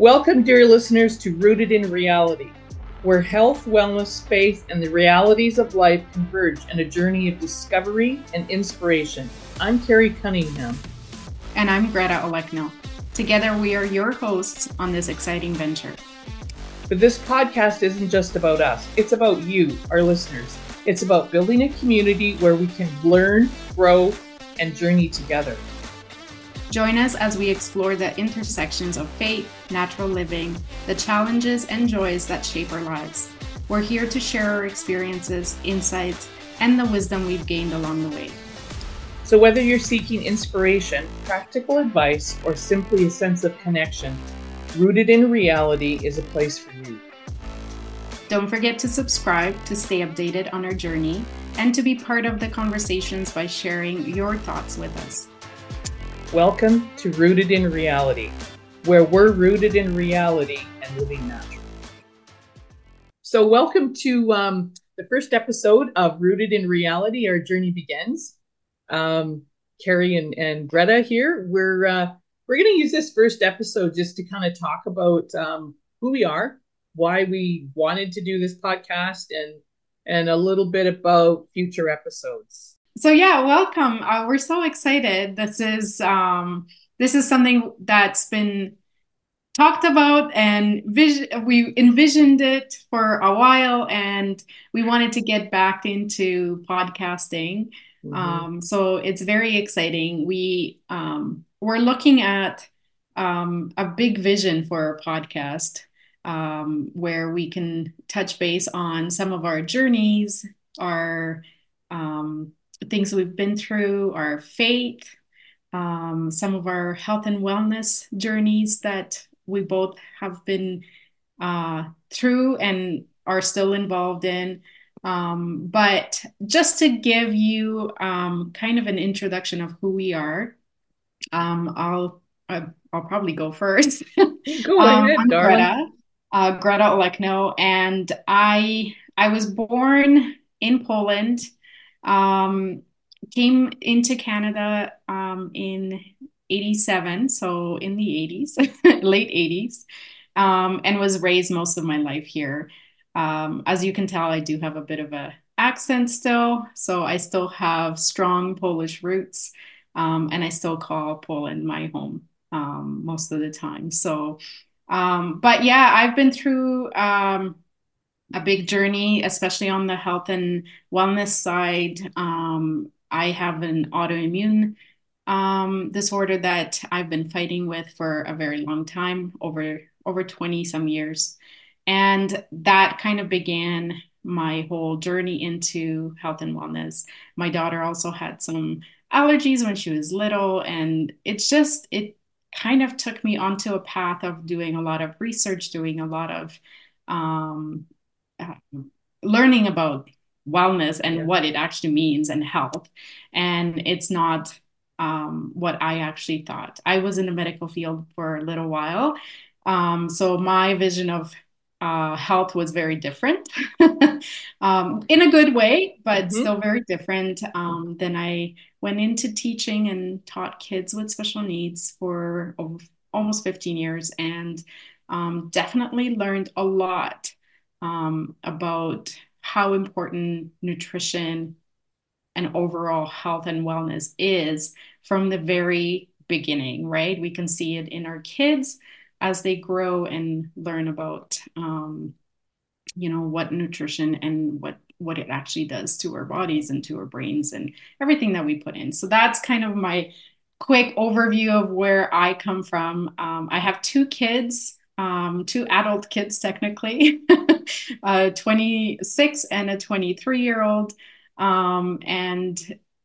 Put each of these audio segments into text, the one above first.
Welcome, dear listeners, to Rooted in Reality, where health, wellness, faith, and the realities of life converge in a journey of discovery and inspiration. I'm Kari Cunningham. And I'm Greta Olechno. Together, we are your hosts on this exciting venture. But this podcast isn't just about us, it's about you, our listeners. It's about building a community where we can learn, grow, and journey together. Join us as we explore the intersections of faith, natural living, the challenges and joys that shape our lives. We're here to share our experiences, insights, and the wisdom we've gained along the way. So, whether you're seeking inspiration, practical advice, or simply a sense of connection, Rooted in Reality is a place for you. Don't forget to subscribe to stay updated on our journey and to be part of the conversations by sharing your thoughts with us. Welcome to Rooted in Reality, where we're rooted in reality and living naturally. So, welcome to um, the first episode of Rooted in Reality. Our journey begins. Um, Kari and, and Greta here. We're uh, we're going to use this first episode just to kind of talk about um, who we are, why we wanted to do this podcast, and and a little bit about future episodes. So yeah, welcome. Uh, we're so excited. This is um, this is something that's been talked about and vision, we envisioned it for a while, and we wanted to get back into podcasting. Mm-hmm. Um, so it's very exciting. We um, we're looking at um, a big vision for our podcast um, where we can touch base on some of our journeys, our um, things we've been through, our faith, um, some of our health and wellness journeys that we both have been uh, through and are still involved in. Um, but just to give you um, kind of an introduction of who we are, um, I'll I'll probably go first. Go ahead, um, Greta, uh, Greta Olechno, and I I was born in Poland um, came into Canada um, in 87, so in the 80s, late 80s, um, and was raised most of my life here. Um, as you can tell, I do have a bit of a accent still, so I still have strong Polish roots, um, and I still call Poland my home um, most of the time. So, um, but yeah, I've been through um, a big journey, especially on the health and wellness side. Um, I have an autoimmune um, disorder that I've been fighting with for a very long time, over over 20 some years. And that kind of began my whole journey into health and wellness. My daughter also had some allergies when she was little, and it's just, it kind of took me onto a path of doing a lot of research, doing a lot of um, learning about wellness and yeah. what it actually means and health. And it's not um, what I actually thought. I was in the medical field for a little while. Um, so my vision of uh, health was very different um, in a good way, but mm-hmm. still very different. Um, then I went into teaching and taught kids with special needs for almost 15 years and um, definitely learned a lot um, about how important nutrition and overall health and wellness is from the very beginning, right? We can see it in our kids as they grow and learn about, um, you know, what nutrition and what what it actually does to our bodies and to our brains and everything that we put in. So that's kind of my quick overview of where I come from. Um, I have two kids um, two adult kids, technically, a 26 and a 23 year old, um, and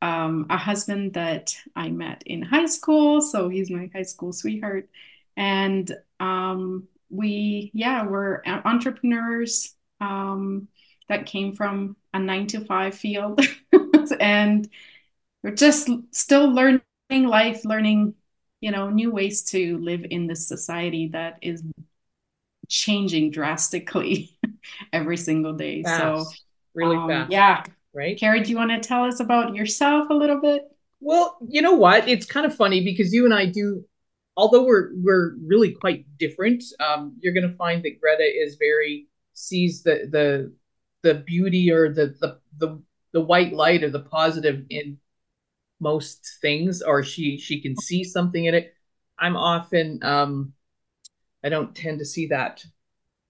um, a husband that I met in high school. So he's my high school sweetheart. And um, we, yeah, we're entrepreneurs um, that came from a nine to five field. and we're just still learning life, learning you know new ways to live in this society that is changing drastically every single day. Fast. so really um, fast. yeah. Right? Kari do you want to tell us about yourself a little bit? Well you know what? It's kind of funny because you and i do although we're we're really quite different, um, you're going to find that Greta is very sees the the the beauty or the the the the white light or the positive in most things, or she she can see something in it. I'm often um, I don't tend to see that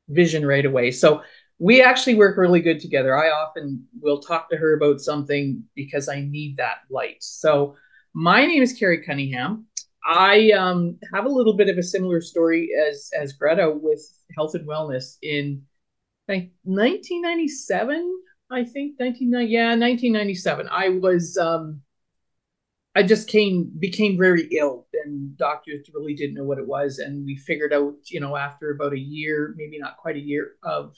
vision right away. So we actually work really good together. I often will talk to her about something because I need that light. So my name is Kari Cunningham. I um, have a little bit of a similar story as as Greta with health and wellness in like 1997. I think 1990, yeah, 1997. I was um, I just came became very ill, and doctors really didn't know what it was, and we figured out, you know, after about a year, maybe not quite a year of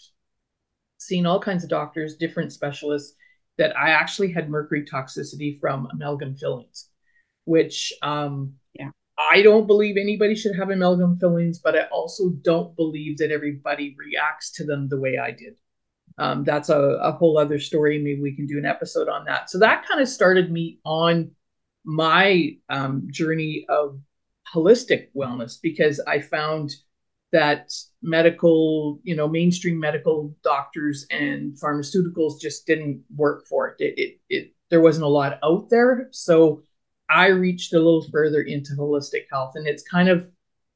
seeing all kinds of doctors, different specialists, that I actually had mercury toxicity from amalgam fillings, which um, yeah. I don't believe anybody should have amalgam fillings, but I also don't believe that everybody reacts to them the way I did. Um, that's a, a whole other story. Maybe we can do an episode on that. So that kind of started me on my um, journey of holistic wellness because I found that medical, you know, mainstream medical doctors and pharmaceuticals just didn't work for it. It, it, it there wasn't a lot out there, so I reached a little further into holistic health, and it's kind of,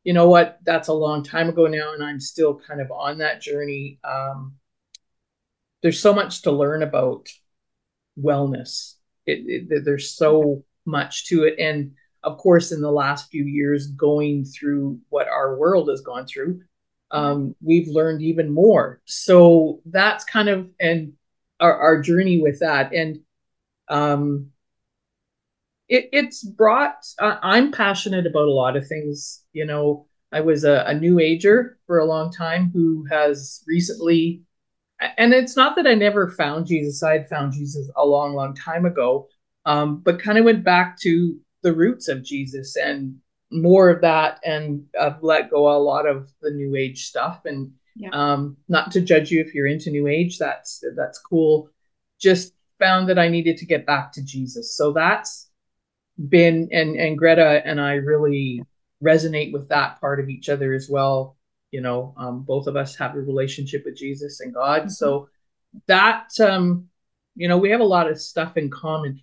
you know, what that's a long time ago now, and I'm still kind of on that journey. Um, there's so much to learn about wellness. It, it, there's so much to it. And of course, in the last few years, going through what our world has gone through, um, we've learned even more. So that's kind of and our, our journey with that. And um, it, it's brought. Uh, I'm passionate about a lot of things. You know, I was a, a new ager for a long time who has recently, and it's not that I never found Jesus. I had found Jesus a long, long time ago, um, but kind of went back to the roots of Jesus and more of that, and I've let go a lot of the New Age stuff. And yeah. um, not to judge you if you're into New Age, that's that's cool. Just found that I needed to get back to Jesus, so that's been and and Greta and I really resonate with that part of each other as well. You know, um, both of us have a relationship with Jesus and God, mm-hmm. so that um, you know we have a lot of stuff in common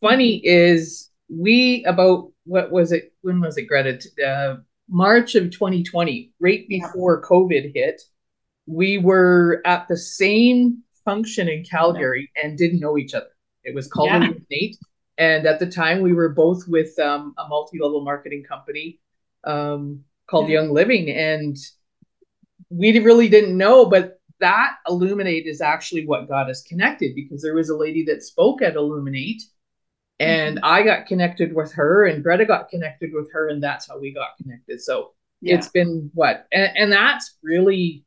funny is we about what was it? When was it, Greta? Uh, March of 2020, right before COVID hit, we were at the same function in Calgary and didn't know each other. It was called yeah. Nate, and at the time we were both with um, a multi-level marketing company um, called yeah. Young Living, and we really didn't know, but that Illuminate is actually what got us connected because there was a lady that spoke at Illuminate and mm-hmm. I got connected with her, and Greta got connected with her, and that's how we got connected. So yeah. it's been what, and, and, that's really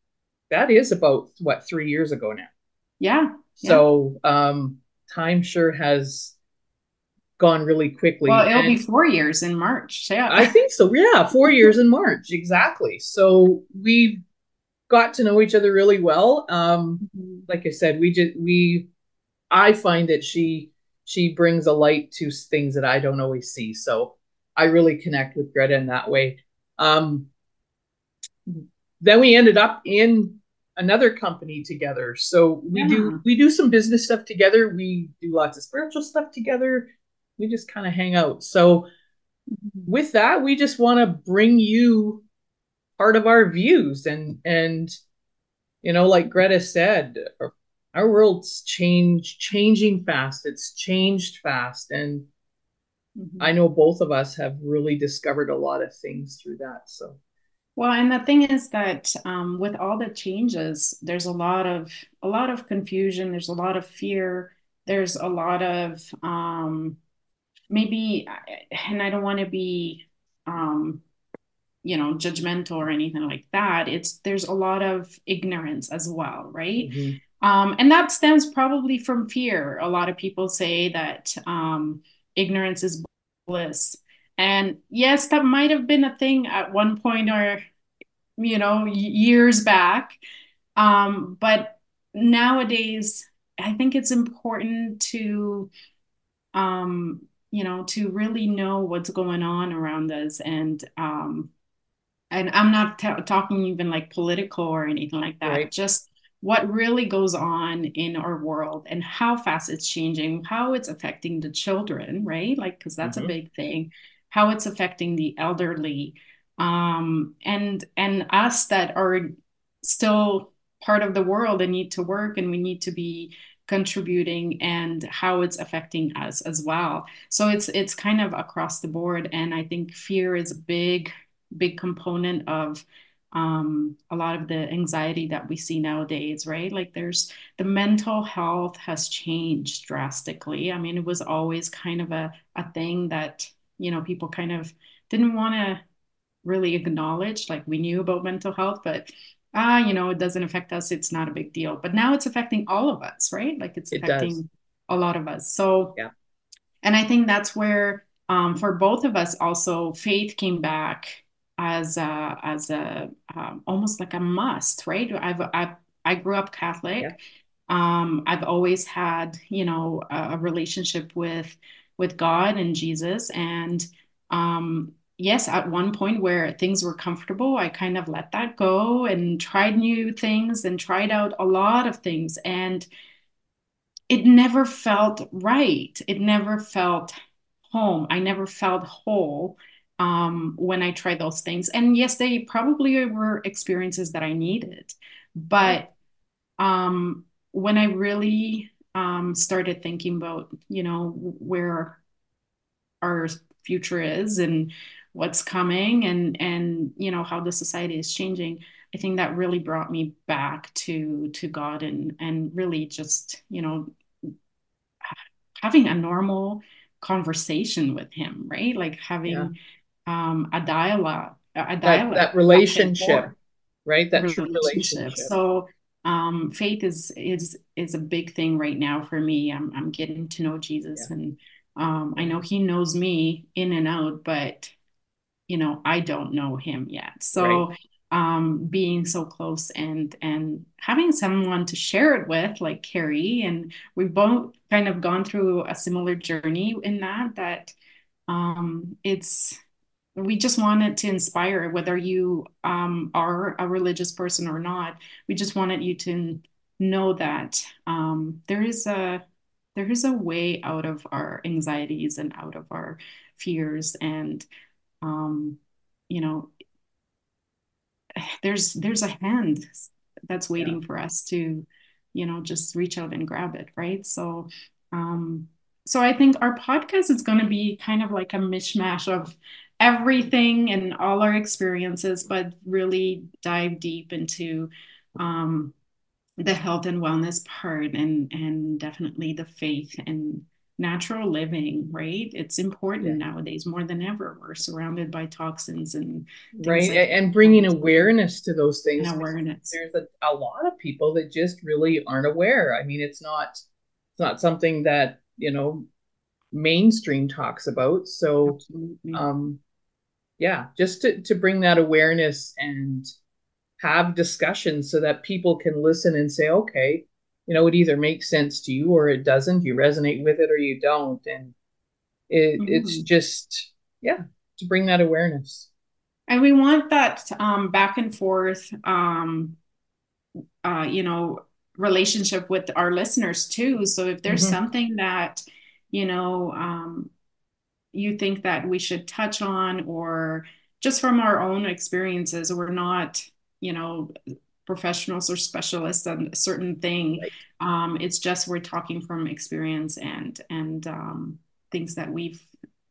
that is about what three years ago now. Yeah. So um, time sure has gone really quickly. Well, it'll and be four years in March. Yeah. I think so. Yeah, four years in March exactly. So we've got to know each other really well. Um, mm-hmm. like I said, we just we I find that she she brings a light to things that I don't always see. So I really connect with Greta in that way. Um, then we ended up in another company together. So we yeah. do we do some business stuff together. We do lots of spiritual stuff together. We just kind of hang out. So with that, we just want to bring you part of our views and and you know, like Greta said, our world's change changing fast. It's changed fast. And mm-hmm. i know both of us have really discovered a lot of things through that so. Well and the thing is that um, with all the changes there's a lot of a lot of confusion. There's a lot of fear. There's a lot of um, maybe and i don't want to be um, you know judgmental or anything like that. It's there's a lot of ignorance as well right? Mm-hmm. Um, and that stems probably from fear. A lot of people say that um, ignorance is bliss. And yes, that might have been a thing at one point or, you know, years back. Um, but nowadays, I think it's important to um, you know, to really know what's going on around us. And, um, and I'm not t- talking even like political or anything like that, right. just what really goes on in our world and how fast it's changing, how it's affecting the children, right? Like, because that's mm-hmm. a big thing, how it's affecting the elderly, um, and and us that are still part of the world and need to work and we need to be contributing and how it's affecting us as well so it's it's kind of across the board and i think fear is a big big component of um, a lot of the anxiety that we see nowadays right like there's the mental health has changed drastically i mean it was always kind of a, a thing that you know people kind of didn't want to really acknowledge like we knew about mental health but ah, you know, it doesn't affect us. It's not a big deal. But now it's affecting all of us, right? Like it's affecting it a lot of us. So, yeah. And I think that's where, um, for both of us, also faith came back as a, as a um, almost like a must, right? I've, I've I grew up Catholic. Yeah. Um, I've always had, you know, a, a relationship with with God and Jesus, and um, yes, at one point where things were comfortable, I kind of let that go and tried new things and tried out a lot of things. And it never felt right. It never felt home. I never felt whole um, when I tried those things. And yes, they probably were experiences that I needed. But um, when I really um, started thinking about, you know, where our future is and what's coming and and you know how the society is changing i think that really brought me back to to god and and really just you know having a normal conversation with him right like having yeah. Um a dialogue a dialogue that, that relationship right that relationship. relationship so um faith is is is a big thing right now for me i'm, I'm getting to know jesus yeah. and um i know he knows me in and out but you know i don't know him yet so right. um being so close and and having someone to share it with like kari and we've both kind of gone through a similar journey in that that um it's we just wanted to inspire whether you um, are a religious person or not we just wanted you to know that um, there is a there is a way out of our anxieties and out of our fears and um, you know, there's there's a hand that's waiting yeah. for us to, you know, just reach out and grab it, right? So, um, so I think our podcast is going to be kind of like a mishmash of everything and all our experiences, but really dive deep into um, the health and wellness part and and definitely the faith and natural living, right? It's important yeah. nowadays more than ever. We're surrounded by toxins and right, like and bringing awareness to those things. Awareness. There's a, a lot of people that just really aren't aware. I mean, it's not it's not something that you know mainstream talks about. So, Absolutely. um, yeah, just to to bring that awareness and have discussions so that people can listen and say, okay you know, it either makes sense to you or it doesn't. You resonate with it or you don't. And it, mm-hmm. it's just, yeah, to bring that awareness. And we want that um, back and forth, um, uh, you know, relationship with our listeners too. So if there's mm-hmm. something that, you know, um, you think that we should touch on or just from our own experiences, we're not, you know, professionals or specialists on a certain thing. Right. Um, it's just we're talking from experience and and um, things that we've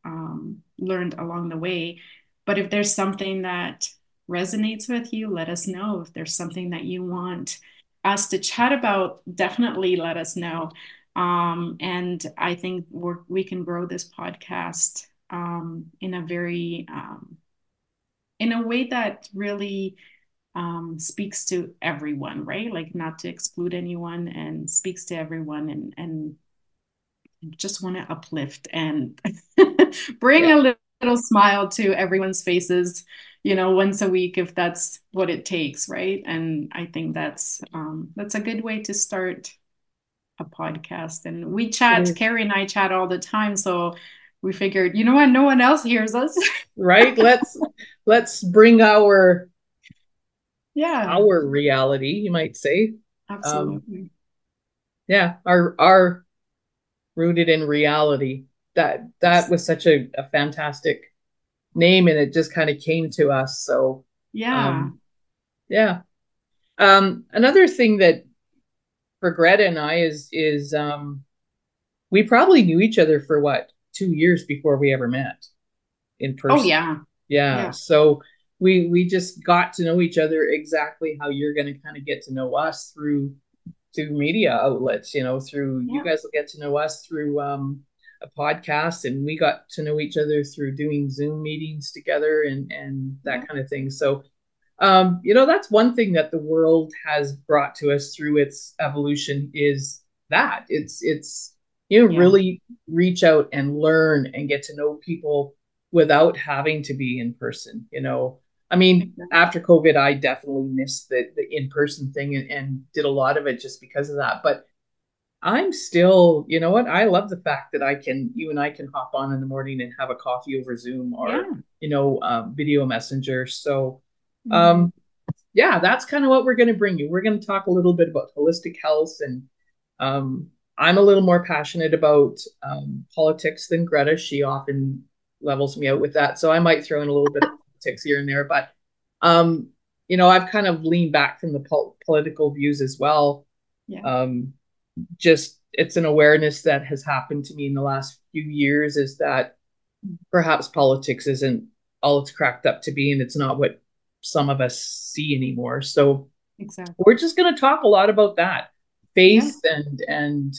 um, learned along the way. But if there's something that resonates with you, let us know. If there's something that you want us to chat about, definitely let us know. Um, and I think we we can grow this podcast um, in a very um, in a way that really um, speaks to everyone, right? Like not to exclude anyone and speaks to everyone and and just want to uplift and bring yeah. a little, little smile to everyone's faces, you know, once a week if that's what it takes, right? And I think that's um, that's a good way to start a podcast. And we chat, Kari and I chat all the time, so we figured, you know what, no one else hears us. right? Let's let's bring our yeah our reality, you might say. Absolutely. Um, yeah, our our rooted in reality. That that was such a, a fantastic name and it just kind of came to us. So yeah. Um, yeah. Um, another thing that for Greta and I is is um, we probably knew each other for what two years before we ever met in person. Oh yeah. yeah. Yeah. So we we just got to know each other exactly how you're going to kind of get to know us through through media outlets. You know, through yeah. you guys will get to know us through um, a podcast, and we got to know each other through doing Zoom meetings together and and that yeah. kind of thing. So um, you know, that's one thing that the world has brought to us through its evolution is that it's it's you know yeah. really reach out and learn and get to know people without having to be in person. You know, I mean, after COVID, I definitely missed the the in person thing and, and did a lot of it just because of that. But I'm still, you know what? I love the fact that I can, you and I can hop on in the morning and have a coffee over Zoom or, yeah. you know, um, video messenger. So Mm-hmm. Um, yeah, that's kind of what we're going to bring you. We're going to talk a little bit about holistic health, and um, I'm a little more passionate about um, politics than Greta. She often levels me out with that, so I might throw in a little bit of politics here and there. But um, you know, I've kind of leaned back from the pol- political views as well. Yeah. Um, just it's an awareness that has happened to me in the last few years is that perhaps politics isn't all it's cracked up to be, and it's not what some of us see anymore. So exactly. we're just going to talk a lot about that faith yeah. and and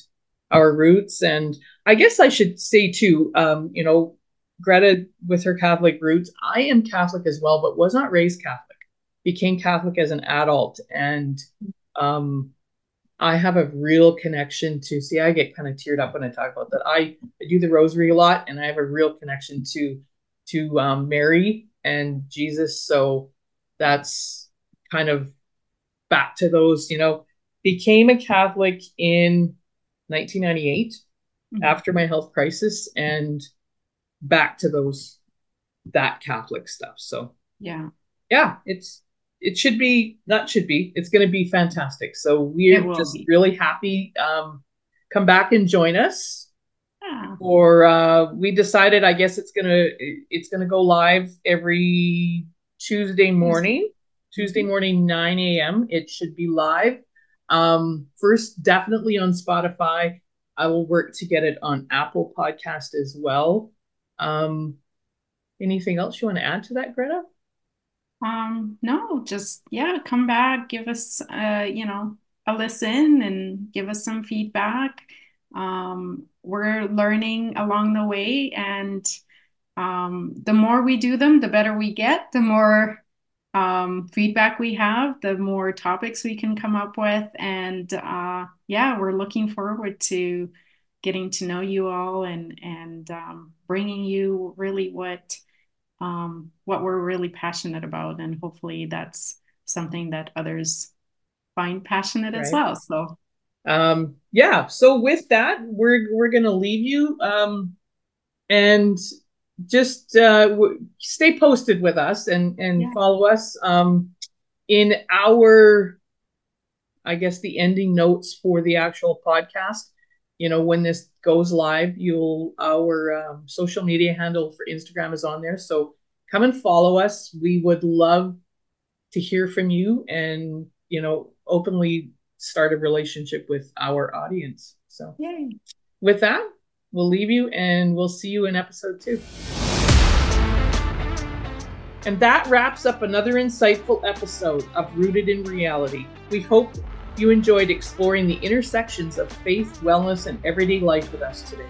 our roots. And I guess I should say too, um, you know, Greta with her Catholic roots, I am Catholic as well, but was not raised Catholic. Became Catholic as an adult, and um, I have a real connection to. See, I get kind of teared up when I talk about that. I, I do the Rosary a lot, and I have a real connection to to um, Mary and Jesus. So that's kind of back to those, you know, became a Catholic in 1998 mm-hmm. after my health crisis and back to those that Catholic stuff. So yeah. Yeah, it's it should be that should be, it's gonna be fantastic. So we're just be. really happy. Um come back and join us. Yeah. Or uh we decided I guess it's gonna it's gonna go live every Tuesday morning, Tuesday mm-hmm. morning, 9 a.m. It should be live. Um, first, definitely on Spotify. I will work to get it on Apple Podcast as well. Um, anything else you want to add to that, Greta? Um, no, just yeah, come back, give us uh, you know, a listen and give us some feedback. Um, we're learning along the way and um, the more we do them, the better we get, the more um, feedback we have, the more topics we can come up with. And uh, yeah, we're looking forward to getting to know you all and, and um, bringing you really what, um, what we're really passionate about. And hopefully that's something that others find passionate right. as well. So um yeah so with that we're we're gonna leave you um and just uh, w- stay posted with us and and yeah. follow us um, in our i guess the ending notes for the actual podcast you know when this goes live you'll our um, social media handle for instagram is on there so come and follow us we would love to hear from you and you know openly start a relationship with our audience so Yay. with that we'll leave you and we'll see you in episode two. And that wraps up another insightful episode of Rooted in Reality. We hope you enjoyed exploring the intersections of faith, wellness, and everyday life with us today.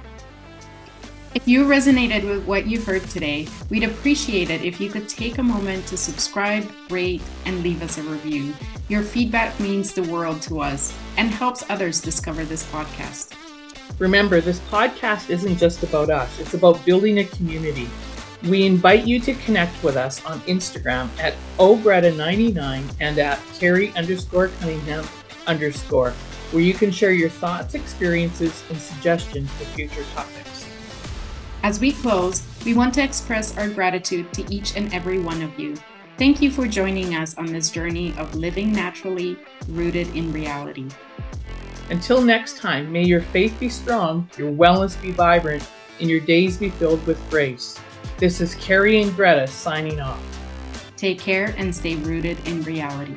If you resonated with what you heard today, we'd appreciate it if you could take a moment to subscribe, rate, and leave us a review. Your feedback means the world to us and helps others discover this podcast. Remember, this podcast isn't just about us, it's about building a community. We invite you to connect with us on Instagram at ogreta99 and at Kari underscore Cunningham underscore, where you can share your thoughts, experiences, and suggestions for future topics. As we close, we want to express our gratitude to each and every one of you. Thank you for joining us on this journey of living naturally, rooted in reality. Until next time, may your faith be strong, your wellness be vibrant, and your days be filled with grace. This is Kari and Greta signing off. Take care and stay rooted in reality.